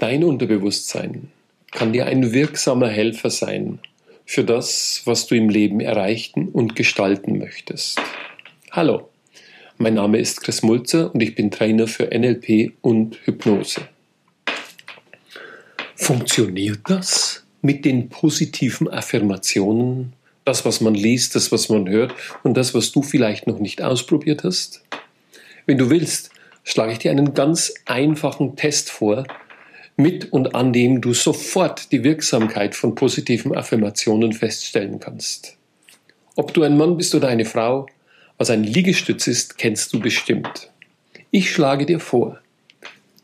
Dein Unterbewusstsein kann dir ein wirksamer Helfer sein für das, was du im Leben erreichen und gestalten möchtest. Hallo, mein Name ist Chris Mulzer und ich bin Trainer für NLP und Hypnose. Funktioniert das mit den positiven Affirmationen? Das, was man liest, das, was man hört und das, was du vielleicht noch nicht ausprobiert hast? Wenn du willst, schlage ich dir einen ganz einfachen Test vor, mit und an dem du sofort die Wirksamkeit von positiven Affirmationen feststellen kannst. Ob du ein Mann bist oder eine Frau, was ein Liegestütz ist, kennst du bestimmt. Ich schlage dir vor,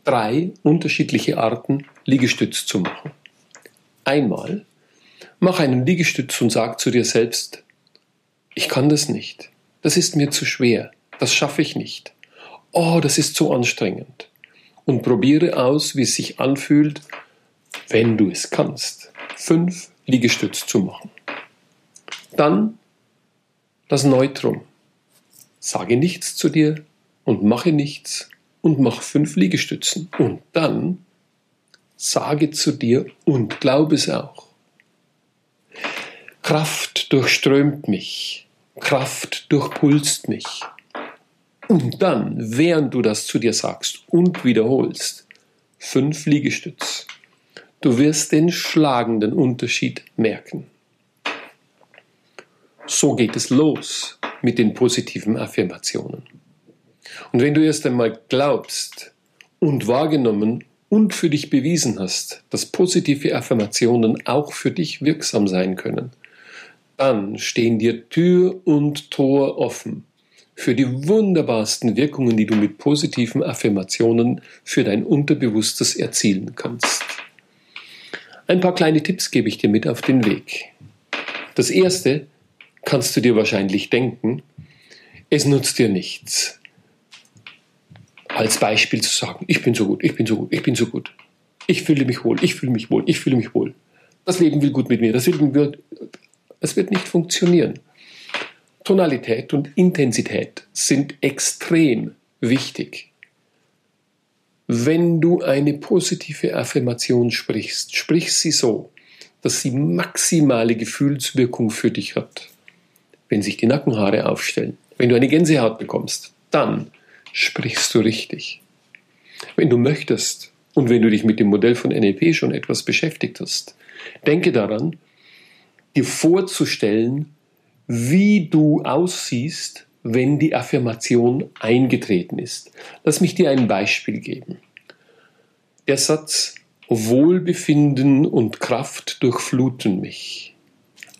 drei unterschiedliche Arten Liegestütz zu machen. Einmal, mach einen Liegestütz und sag zu dir selbst, ich kann das nicht, das ist mir zu schwer, das schaffe ich nicht. Oh, das ist so anstrengend und probiere aus, wie es sich anfühlt, wenn du es kannst, fünf Liegestütze zu machen. Dann das Neutrum. Sage nichts zu dir und mache nichts und mach fünf Liegestützen. Und dann sage zu dir und glaube es auch. Kraft durchströmt mich, Kraft durchpulst mich, und dann, während du das zu dir sagst und wiederholst, fünf Liegestütz. Du wirst den schlagenden Unterschied merken. So geht es los mit den positiven Affirmationen. Und wenn du erst einmal glaubst und wahrgenommen und für dich bewiesen hast, dass positive Affirmationen auch für dich wirksam sein können, dann stehen dir Tür und Tor offen für die wunderbarsten Wirkungen, die du mit positiven Affirmationen für dein Unterbewusstes erzielen kannst. Ein paar kleine Tipps gebe ich dir mit auf den Weg. Das erste kannst du dir wahrscheinlich denken, es nutzt dir nichts. Als Beispiel zu sagen, ich bin so gut, ich bin so gut, ich bin so gut. Ich fühle mich wohl, ich fühle mich wohl, ich fühle mich wohl. Das Leben will gut mit mir, das wird, es wird nicht funktionieren. Tonalität und Intensität sind extrem wichtig. Wenn du eine positive Affirmation sprichst, sprich sie so, dass sie maximale Gefühlswirkung für dich hat. Wenn sich die Nackenhaare aufstellen, wenn du eine Gänsehaut bekommst, dann sprichst du richtig. Wenn du möchtest und wenn du dich mit dem Modell von NLP schon etwas beschäftigt hast, denke daran, dir vorzustellen, wie du aussiehst, wenn die Affirmation eingetreten ist. Lass mich dir ein Beispiel geben. Der Satz Wohlbefinden und Kraft durchfluten mich.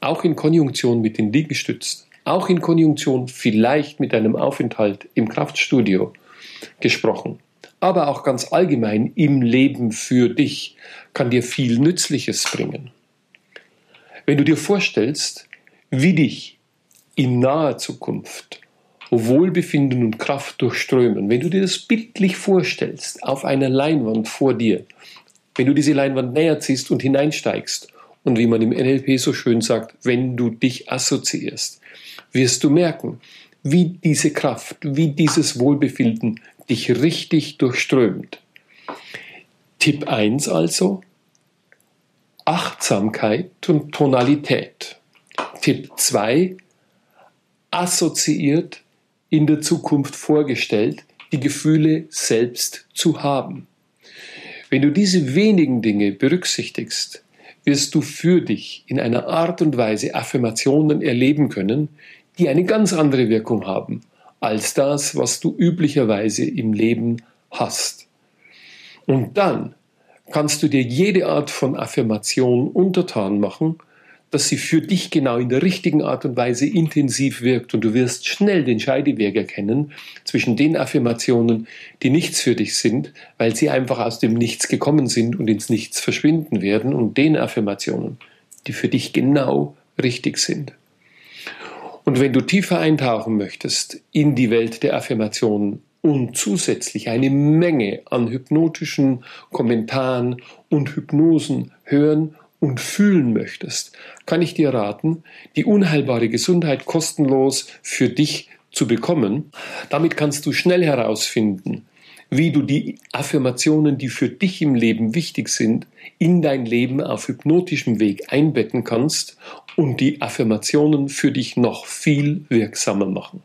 Auch in Konjunktion mit den Liegestützen, auch in Konjunktion vielleicht mit einem Aufenthalt im Kraftstudio gesprochen, aber auch ganz allgemein im Leben für dich kann dir viel Nützliches bringen. Wenn du dir vorstellst, wie dich in naher Zukunft Wohlbefinden und Kraft durchströmen, wenn du dir das bildlich vorstellst, auf einer Leinwand vor dir, wenn du diese Leinwand näher ziehst und hineinsteigst, und wie man im NLP so schön sagt, wenn du dich assoziierst, wirst du merken, wie diese Kraft, wie dieses Wohlbefinden dich richtig durchströmt. Tipp 1 also, Achtsamkeit und Tonalität. Tipp 2, assoziiert in der Zukunft vorgestellt, die Gefühle selbst zu haben. Wenn du diese wenigen Dinge berücksichtigst, wirst du für dich in einer Art und Weise Affirmationen erleben können, die eine ganz andere Wirkung haben als das, was du üblicherweise im Leben hast. Und dann kannst du dir jede Art von Affirmation untertan machen dass sie für dich genau in der richtigen Art und Weise intensiv wirkt und du wirst schnell den Scheideweg erkennen zwischen den Affirmationen, die nichts für dich sind, weil sie einfach aus dem Nichts gekommen sind und ins Nichts verschwinden werden und den Affirmationen, die für dich genau richtig sind. Und wenn du tiefer eintauchen möchtest in die Welt der Affirmationen und zusätzlich eine Menge an hypnotischen Kommentaren und Hypnosen hören und fühlen möchtest, kann ich dir raten, die unheilbare Gesundheit kostenlos für dich zu bekommen. Damit kannst du schnell herausfinden, wie du die Affirmationen, die für dich im Leben wichtig sind, in dein Leben auf hypnotischem Weg einbetten kannst und die Affirmationen für dich noch viel wirksamer machen.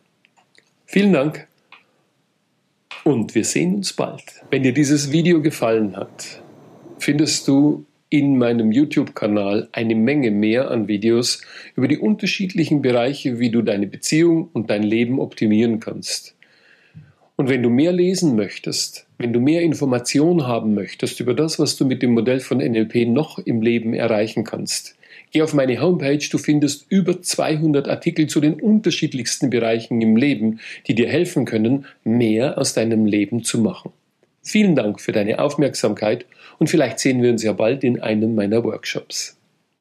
Vielen Dank und wir sehen uns bald. Wenn dir dieses Video gefallen hat, findest du in meinem YouTube-Kanal eine Menge mehr an Videos über die unterschiedlichen Bereiche, wie du deine Beziehung und dein Leben optimieren kannst. Und wenn du mehr lesen möchtest, wenn du mehr Informationen haben möchtest über das, was du mit dem Modell von NLP noch im Leben erreichen kannst, geh auf meine Homepage, du findest über 200 Artikel zu den unterschiedlichsten Bereichen im Leben, die dir helfen können, mehr aus deinem Leben zu machen. Vielen Dank für deine Aufmerksamkeit und vielleicht sehen wir uns ja bald in einem meiner Workshops.